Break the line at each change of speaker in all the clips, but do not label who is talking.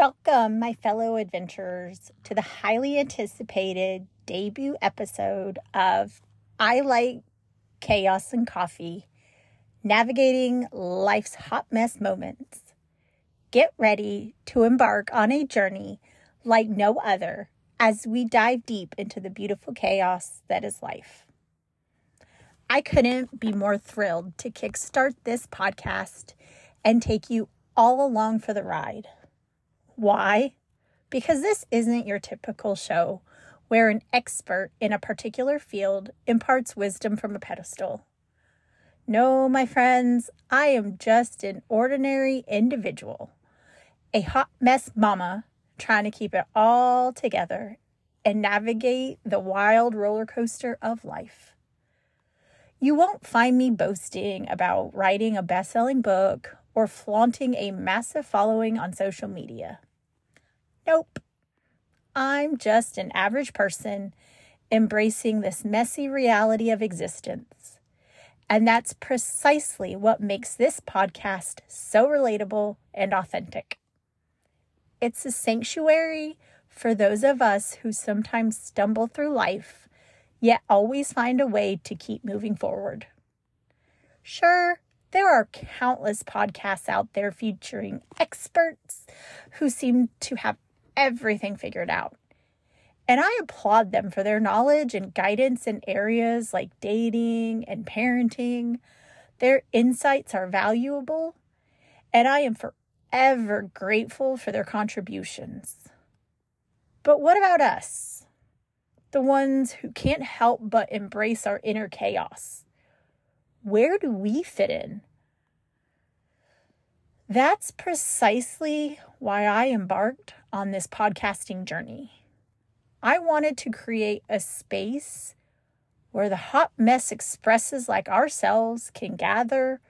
Welcome, my fellow adventurers, to the highly anticipated debut episode of I Like Chaos and Coffee Navigating Life's Hot Mess Moments. Get ready to embark on a journey like no other as we dive deep into the beautiful chaos that is life. I couldn't be more thrilled to kickstart this podcast and take you all along for the ride. Why? Because this isn't your typical show where an expert in a particular field imparts wisdom from a pedestal. No, my friends, I am just an ordinary individual, a hot mess mama trying to keep it all together and navigate the wild roller coaster of life. You won't find me boasting about writing a best selling book or flaunting a massive following on social media. Nope. I'm just an average person embracing this messy reality of existence. And that's precisely what makes this podcast so relatable and authentic. It's a sanctuary for those of us who sometimes stumble through life, yet always find a way to keep moving forward. Sure, there are countless podcasts out there featuring experts who seem to have everything figured out. And I applaud them for their knowledge and guidance in areas like dating and parenting. Their insights are valuable, and I am forever grateful for their contributions. But what about us? The ones who can't help but embrace our inner chaos. Where do we fit in? That's precisely why I embarked on this podcasting journey. I wanted to create a space where the hot mess expresses like ourselves can gather,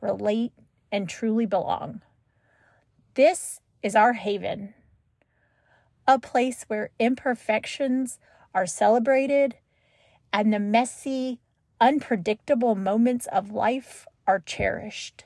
relate, and truly belong. This is our haven, a place where imperfections are celebrated and the messy, unpredictable moments of life are cherished.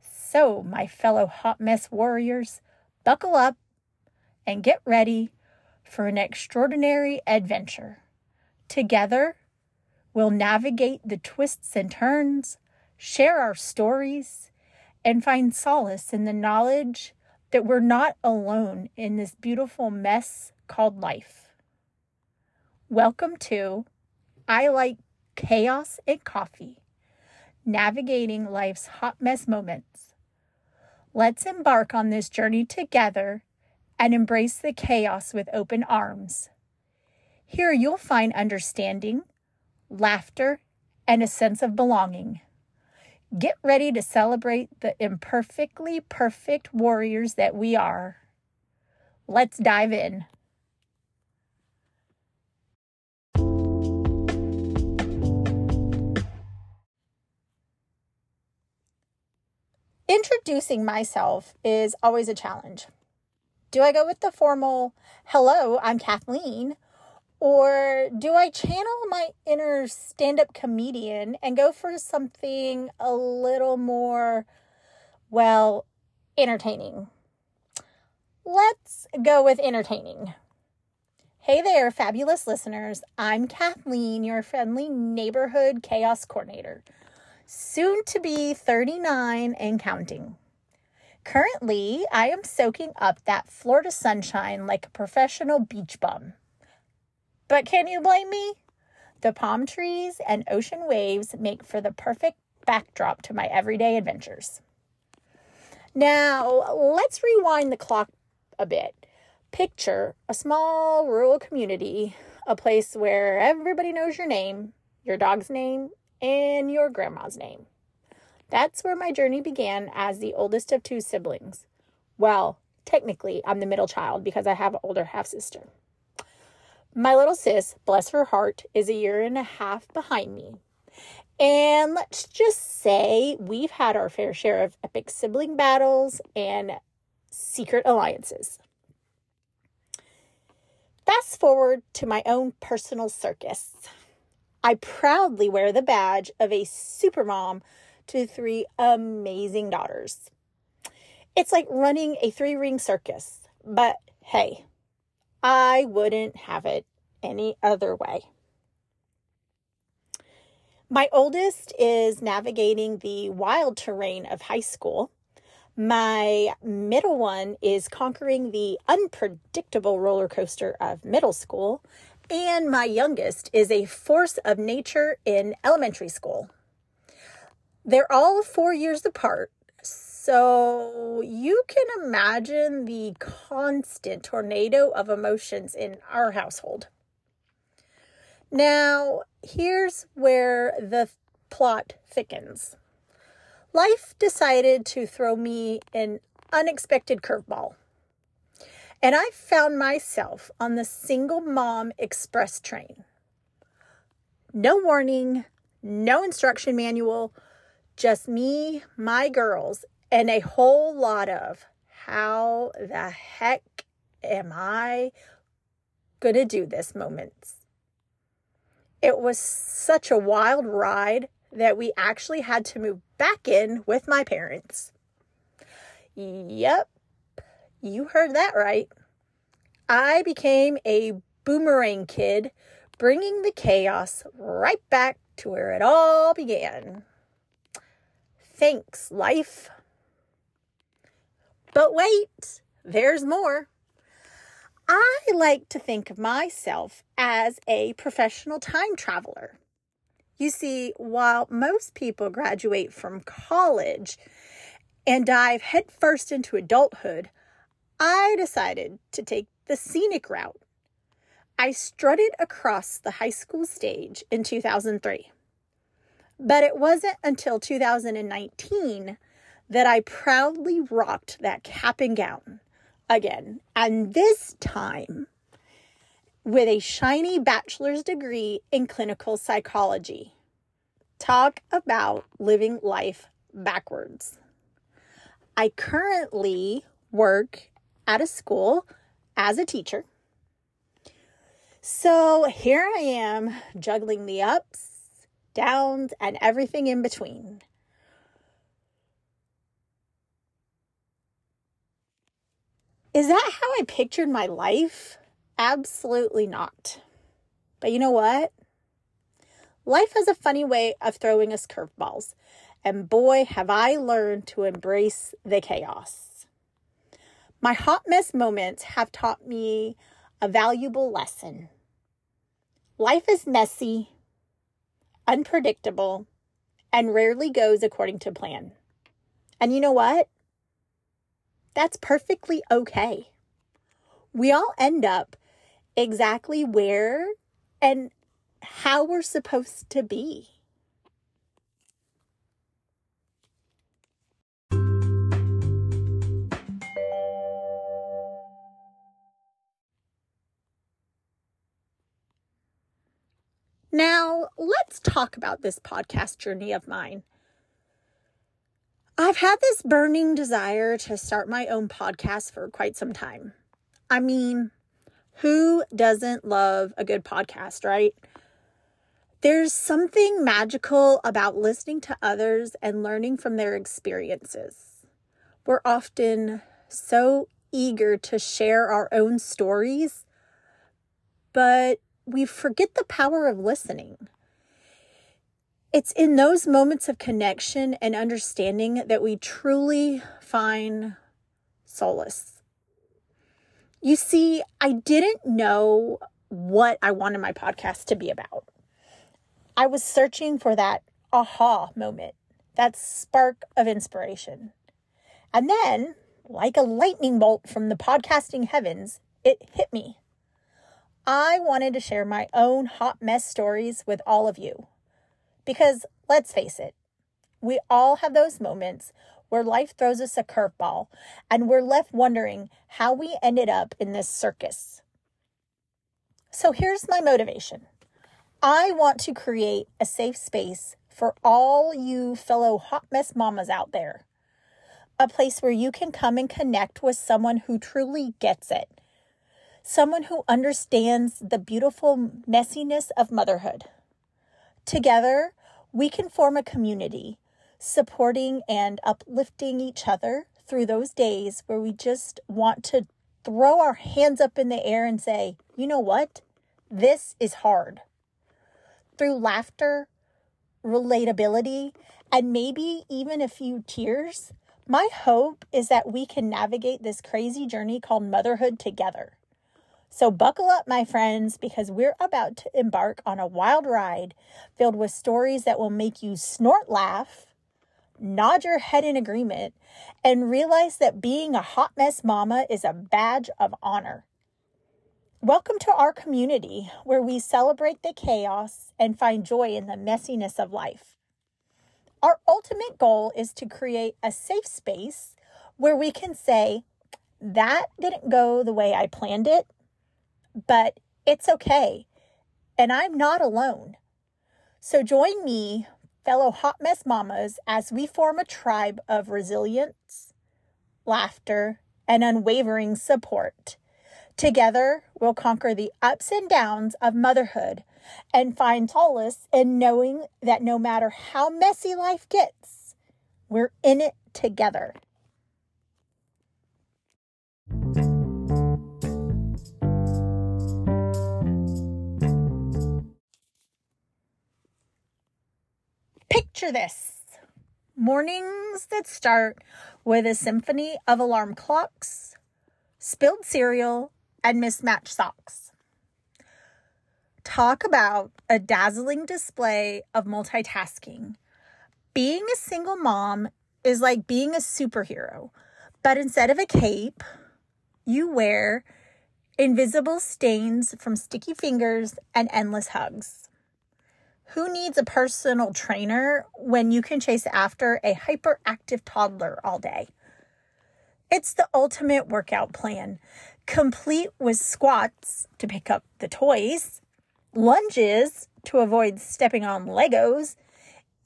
So, my fellow hot mess warriors, buckle up and get ready for an extraordinary adventure. Together, we'll navigate the twists and turns, share our stories, and find solace in the knowledge that we're not alone in this beautiful mess called life. Welcome to I Like Chaos and Coffee, navigating life's hot mess moments Let's embark on this journey together and embrace the chaos with open arms. Here you'll find understanding, laughter, and a sense of belonging. Get ready to celebrate the imperfectly perfect warriors that we are. Let's dive in. Introducing myself is always a challenge. Do I go with the formal, hello, I'm Kathleen? Or do I channel my inner stand up comedian and go for something a little more, well, entertaining? Let's go with entertaining. Hey there, fabulous listeners. I'm Kathleen, your friendly neighborhood chaos coordinator soon to be 39 and counting. Currently, I am soaking up that Florida sunshine like a professional beach bum. But can you blame me? The palm trees and ocean waves make for the perfect backdrop to my everyday adventures. Now, let's rewind the clock a bit. Picture a small rural community, a place where everybody knows your name, your dog's name, and your grandma's name. That's where my journey began as the oldest of two siblings. Well, technically, I'm the middle child because I have an older half sister. My little sis, bless her heart, is a year and a half behind me. And let's just say we've had our fair share of epic sibling battles and secret alliances. Fast forward to my own personal circus. I proudly wear the badge of a supermom to three amazing daughters. It's like running a three ring circus, but hey, I wouldn't have it any other way. My oldest is navigating the wild terrain of high school. My middle one is conquering the unpredictable roller coaster of middle school. And my youngest is a force of nature in elementary school. They're all four years apart, so you can imagine the constant tornado of emotions in our household. Now, here's where the plot thickens. Life decided to throw me an unexpected curveball. And I found myself on the single mom express train. No warning, no instruction manual, just me, my girls, and a whole lot of how the heck am I going to do this moments. It was such a wild ride that we actually had to move back in with my parents. Yep, you heard that right. I became a boomerang kid, bringing the chaos right back to where it all began. Thanks, life. But wait, there's more. I like to think of myself as a professional time traveler. You see, while most people graduate from college and dive headfirst into adulthood, I decided to take the scenic route. I strutted across the high school stage in 2003. But it wasn't until 2019 that I proudly rocked that cap and gown again. And this time with a shiny bachelor's degree in clinical psychology. Talk about living life backwards. I currently work at a school as a teacher. So here I am juggling the ups, downs, and everything in between. Is that how I pictured my life? Absolutely not. But you know what? Life has a funny way of throwing us curveballs, and boy, have I learned to embrace the chaos. My hot mess moments have taught me a valuable lesson. Life is messy, unpredictable, and rarely goes according to plan. And you know what? That's perfectly okay. We all end up exactly where and how we're supposed to be. Let's talk about this podcast journey of mine. I've had this burning desire to start my own podcast for quite some time. I mean, who doesn't love a good podcast, right? There's something magical about listening to others and learning from their experiences. We're often so eager to share our own stories, but we forget the power of listening. It's in those moments of connection and understanding that we truly find solace. You see, I didn't know what I wanted my podcast to be about. I was searching for that aha moment, that spark of inspiration. And then, like a lightning bolt from the podcasting heavens, it hit me. I wanted to share my own hot mess stories with all of you. Because let's face it, we all have those moments where life throws us a curveball and we're left wondering how we ended up in this circus. So here's my motivation I want to create a safe space for all you fellow hot mess mamas out there. A place where you can come and connect with someone who truly gets it. Someone who understands the beautiful messiness of motherhood. Together, we can form a community, supporting and uplifting each other through those days where we just want to throw our hands up in the air and say, you know what? This is hard. Through laughter, relatability, and maybe even a few tears, my hope is that we can navigate this crazy journey called motherhood together. So, buckle up, my friends, because we're about to embark on a wild ride filled with stories that will make you snort laugh, nod your head in agreement, and realize that being a hot mess mama is a badge of honor. Welcome to our community where we celebrate the chaos and find joy in the messiness of life. Our ultimate goal is to create a safe space where we can say, that didn't go the way I planned it, but it's okay. And I'm not alone. So join me, fellow hot mess mamas, as we form a tribe of resilience, laughter, and unwavering support. Together, we'll conquer the ups and downs of motherhood and find solace in knowing that no matter how messy life gets, we're in it together. Picture this mornings that start with a symphony of alarm clocks, spilled cereal, and mismatched socks talk about a dazzling display of multitasking. Being a single mom is like being a superhero, but instead of a cape, you wear invisible stains from sticky fingers and endless hugs. Who needs a personal trainer when you can chase after a hyperactive toddler all day? It's the ultimate workout plan, complete with squats to pick up the toys, lunges to avoid stepping on Legos,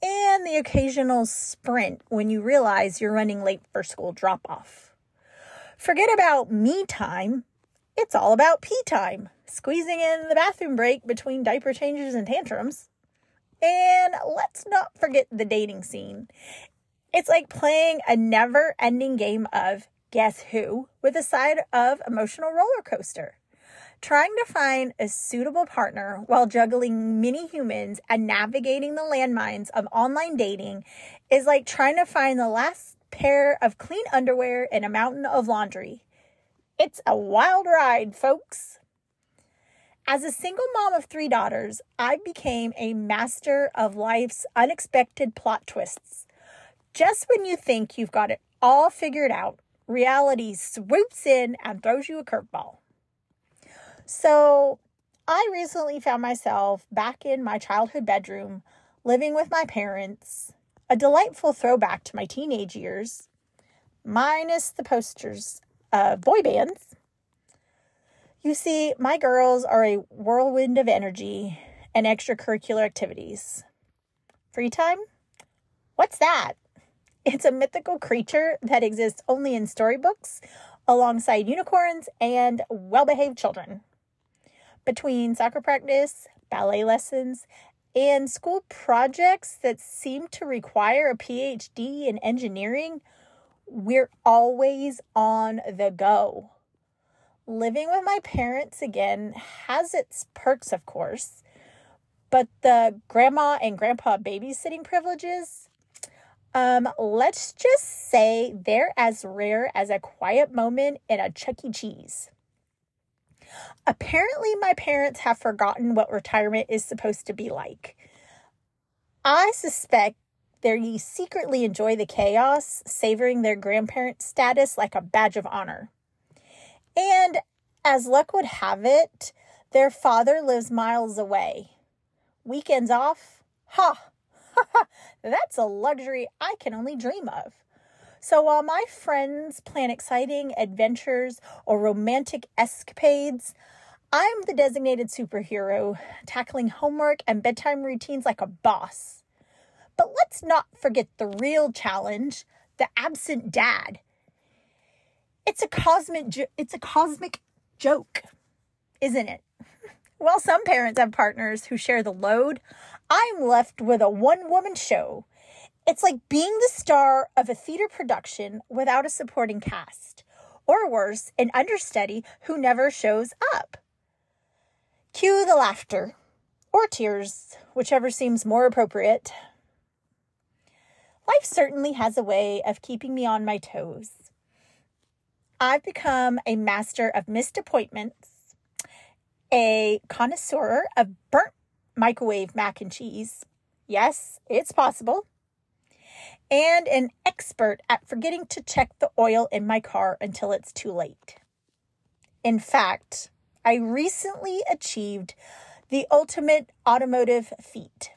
and the occasional sprint when you realize you're running late for school drop off. Forget about me time. It's all about pee time, squeezing in the bathroom break between diaper changes and tantrums. And let's not forget the dating scene. It's like playing a never ending game of guess who with a side of emotional roller coaster. Trying to find a suitable partner while juggling many humans and navigating the landmines of online dating is like trying to find the last pair of clean underwear in a mountain of laundry. It's a wild ride, folks. As a single mom of three daughters, I became a master of life's unexpected plot twists. Just when you think you've got it all figured out, reality swoops in and throws you a curveball. So I recently found myself back in my childhood bedroom, living with my parents, a delightful throwback to my teenage years, minus the posters of boy bands. You see, my girls are a whirlwind of energy and extracurricular activities. Free time? What's that? It's a mythical creature that exists only in storybooks alongside unicorns and well behaved children between soccer practice, ballet lessons, and school projects that seem to require a PhD in engineering, we're always on the go. Living with my parents again has its perks, of course, but the grandma and grandpa babysitting privileges, um, let's just say they're as rare as a quiet moment in a Chuck E. Cheese. Apparently, my parents have forgotten what retirement is supposed to be like. I suspect they secretly enjoy the chaos, savoring their grandparent status like a badge of honor. And as luck would have it, their father lives miles away. Weekends off? Ha! That's a luxury I can only dream of. So while my friends plan exciting adventures or romantic escapades, I'm the designated superhero, tackling homework and bedtime routines like a boss. But let's not forget the real challenge, the absent dad. It's a cosmic jo- it's a cosmic joke, isn't it? While some parents have partners who share the load, I'm left with a one-woman show It's like being the star of a theater production without a supporting cast, or worse, an understudy who never shows up. Cue the laughter or tears, whichever seems more appropriate. Life certainly has a way of keeping me on my toes. I've become a master of missed appointments, a connoisseur of burnt microwave mac and cheese. Yes, it's possible and an expert at forgetting to check the oil in my car until it's too late. In fact, I recently achieved the ultimate automotive feat.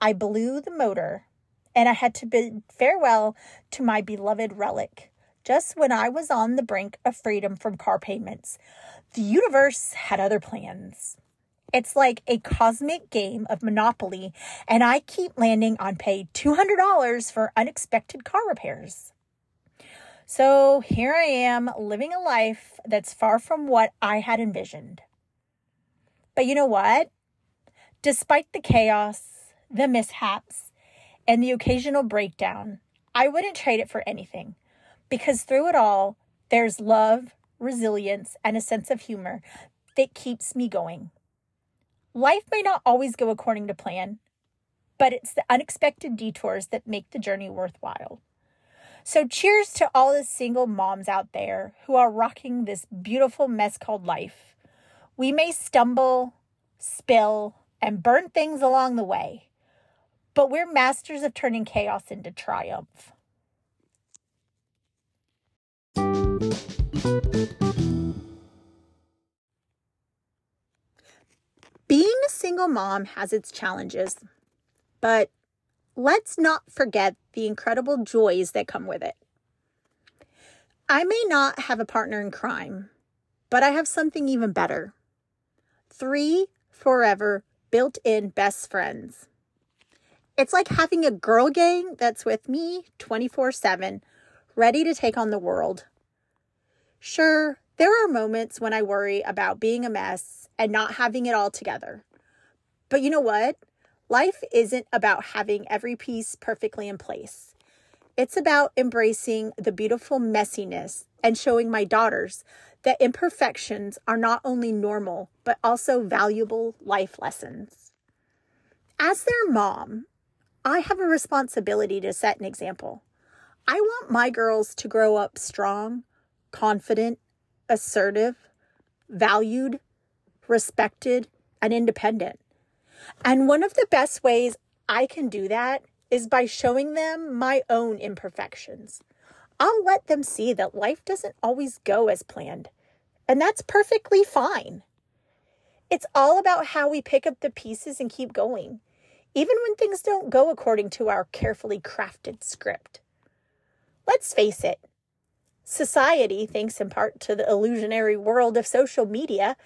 I blew the motor and I had to bid farewell to my beloved relic just when I was on the brink of freedom from car payments. The universe had other plans. It's like a cosmic game of Monopoly, and I keep landing on paid $200 for unexpected car repairs. So here I am living a life that's far from what I had envisioned. But you know what? Despite the chaos, the mishaps, and the occasional breakdown, I wouldn't trade it for anything because through it all, there's love, resilience, and a sense of humor that keeps me going. Life may not always go according to plan, but it's the unexpected detours that make the journey worthwhile. So, cheers to all the single moms out there who are rocking this beautiful mess called life. We may stumble, spill, and burn things along the way, but we're masters of turning chaos into triumph. Being a single mom has its challenges, but let's not forget the incredible joys that come with it. I may not have a partner in crime, but I have something even better three forever built in best friends. It's like having a girl gang that's with me 24 7, ready to take on the world. Sure, there are moments when I worry about being a mess and not having it all together. But you know what? Life isn't about having every piece perfectly in place. It's about embracing the beautiful messiness and showing my daughters that imperfections are not only normal, but also valuable life lessons. As their mom, I have a responsibility to set an example. I want my girls to grow up strong, confident, assertive, valued, respected, and independent. And one of the best ways I can do that is by showing them my own imperfections. I'll let them see that life doesn't always go as planned, and that's perfectly fine. It's all about how we pick up the pieces and keep going, even when things don't go according to our carefully crafted script. Let's face it, society, thanks in part to the illusionary world of social media,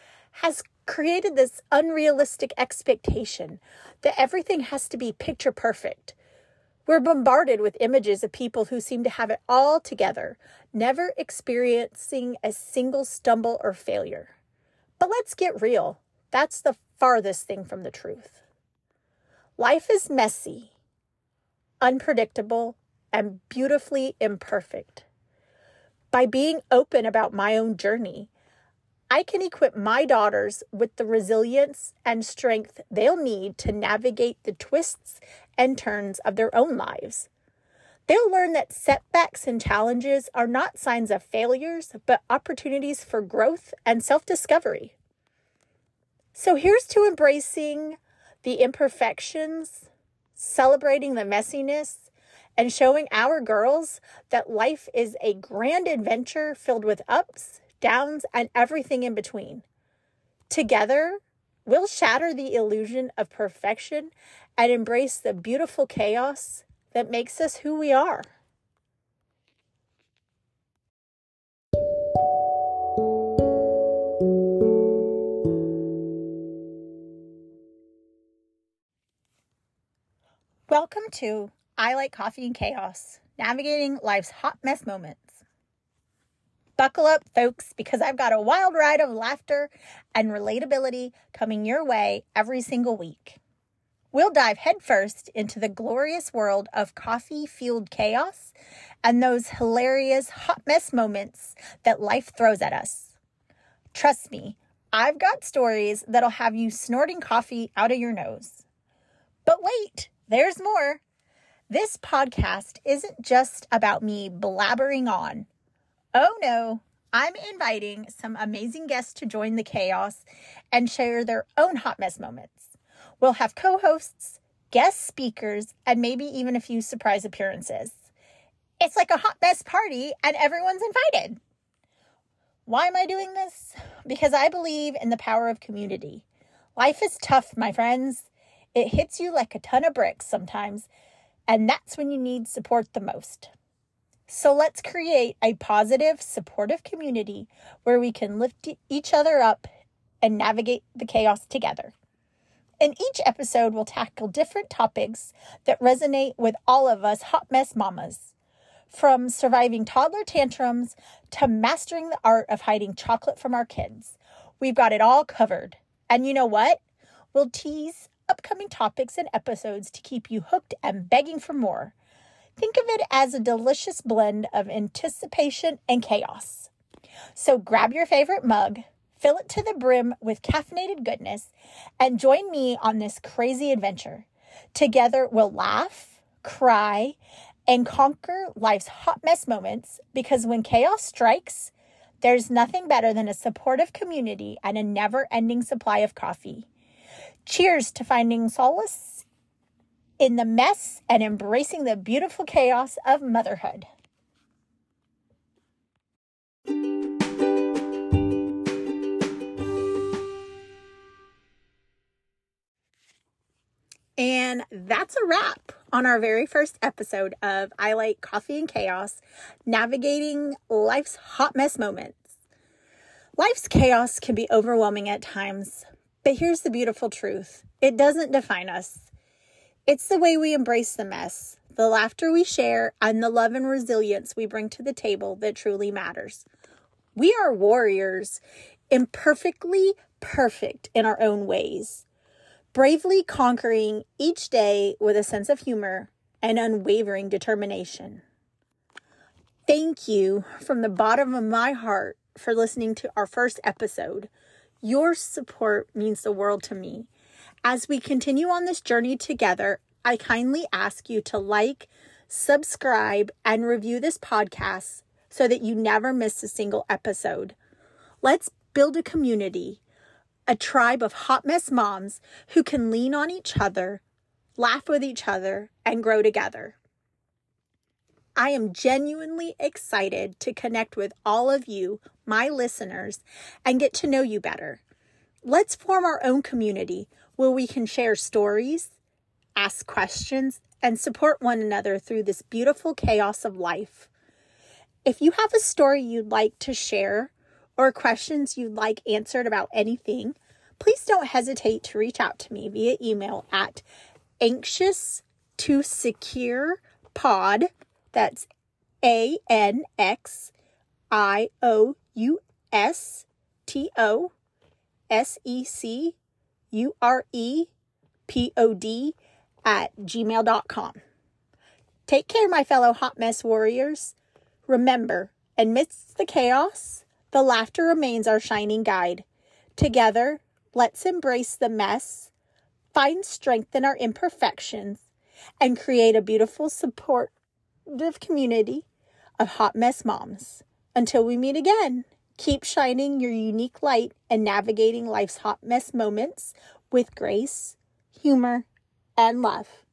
has created this unrealistic expectation that everything has to be picture perfect. We're bombarded with images of people who seem to have it all together, never experiencing a single stumble or failure. But let's get real. That's the farthest thing from the truth. Life is messy, unpredictable, and beautifully imperfect. By being open about my own journey, I can equip my daughters with the resilience and strength they'll need to navigate the twists and turns of their own lives. They'll learn that setbacks and challenges are not signs of failures, but opportunities for growth and self discovery. So here's to embracing the imperfections, celebrating the messiness, and showing our girls that life is a grand adventure filled with ups downs, and everything in between. Together, we'll shatter the illusion of perfection and embrace the beautiful chaos that makes us who we are. Welcome to I Like Coffee and Chaos, navigating life's hot mess moments. Buckle up, folks, because I've got a wild ride of laughter and relatability coming your way every single week. We'll dive headfirst into the glorious world of coffee fueled chaos and those hilarious hot mess moments that life throws at us. Trust me, I've got stories that'll have you snorting coffee out of your nose. But wait, there's more. This podcast isn't just about me blabbering on. Oh no, I'm inviting some amazing guests to join the chaos and share their own hot mess moments. We'll have co hosts, guest speakers, and maybe even a few surprise appearances. It's like a hot mess party, and everyone's invited. Why am I doing this? Because I believe in the power of community. Life is tough, my friends. It hits you like a ton of bricks sometimes, and that's when you need support the most. So let's create a positive, supportive community where we can lift each other up and navigate the chaos together. In each episode, we'll tackle different topics that resonate with all of us hot mess mamas. From surviving toddler tantrums to mastering the art of hiding chocolate from our kids, we've got it all covered. And you know what? We'll tease upcoming topics and episodes to keep you hooked and begging for more. Think of it as a delicious blend of anticipation and chaos. So grab your favorite mug fill it to the brim with caffeinated goodness, and join me on this crazy adventure. Together, we'll laugh, cry, and conquer life's hot mess moments because when chaos strikes, there's nothing better than a supportive community and a never ending supply of coffee. Cheers to finding solace in the mess and embracing the beautiful chaos of motherhood. And that's a wrap on our very first episode of I Like Coffee and Chaos Navigating Life's Hot Mess Moments. Life's chaos can be overwhelming at times, but here's the beautiful truth it doesn't define us. It's the way we embrace the mess, the laughter we share, and the love and resilience we bring to the table that truly matters. We are warriors, imperfectly perfect in our own ways bravely conquering each day with a sense of humor and unwavering determination. Thank you from the bottom of my heart for listening to our first episode. Your support means the world to me. As we continue on this journey together, I kindly ask you to like, subscribe, and review this podcast so that you never miss a single episode. Let's build a community a tribe of hot mess moms who can lean on each other, laugh with each other, and grow together. I am genuinely excited to connect with all of you, my listeners, and get to know you better. Let's form our own community where we can share stories, ask questions, and support one another through this beautiful chaos of life. If you have a story you'd like to share, or questions you'd like answered about anything, please don't hesitate to reach out to me via email at anxious to secure pod. That's A N X I O U S T O S E C U R E P O D at gmail.com. Take care, my fellow hot mess warriors. Remember, amidst the chaos, the laughter remains our shining guide. Together, let's embrace the mess, find strength in our imperfections, and create a beautiful, supportive community of hot mess moms. Until we meet again, keep shining your unique light and navigating life's hot mess moments with grace, humor, and love.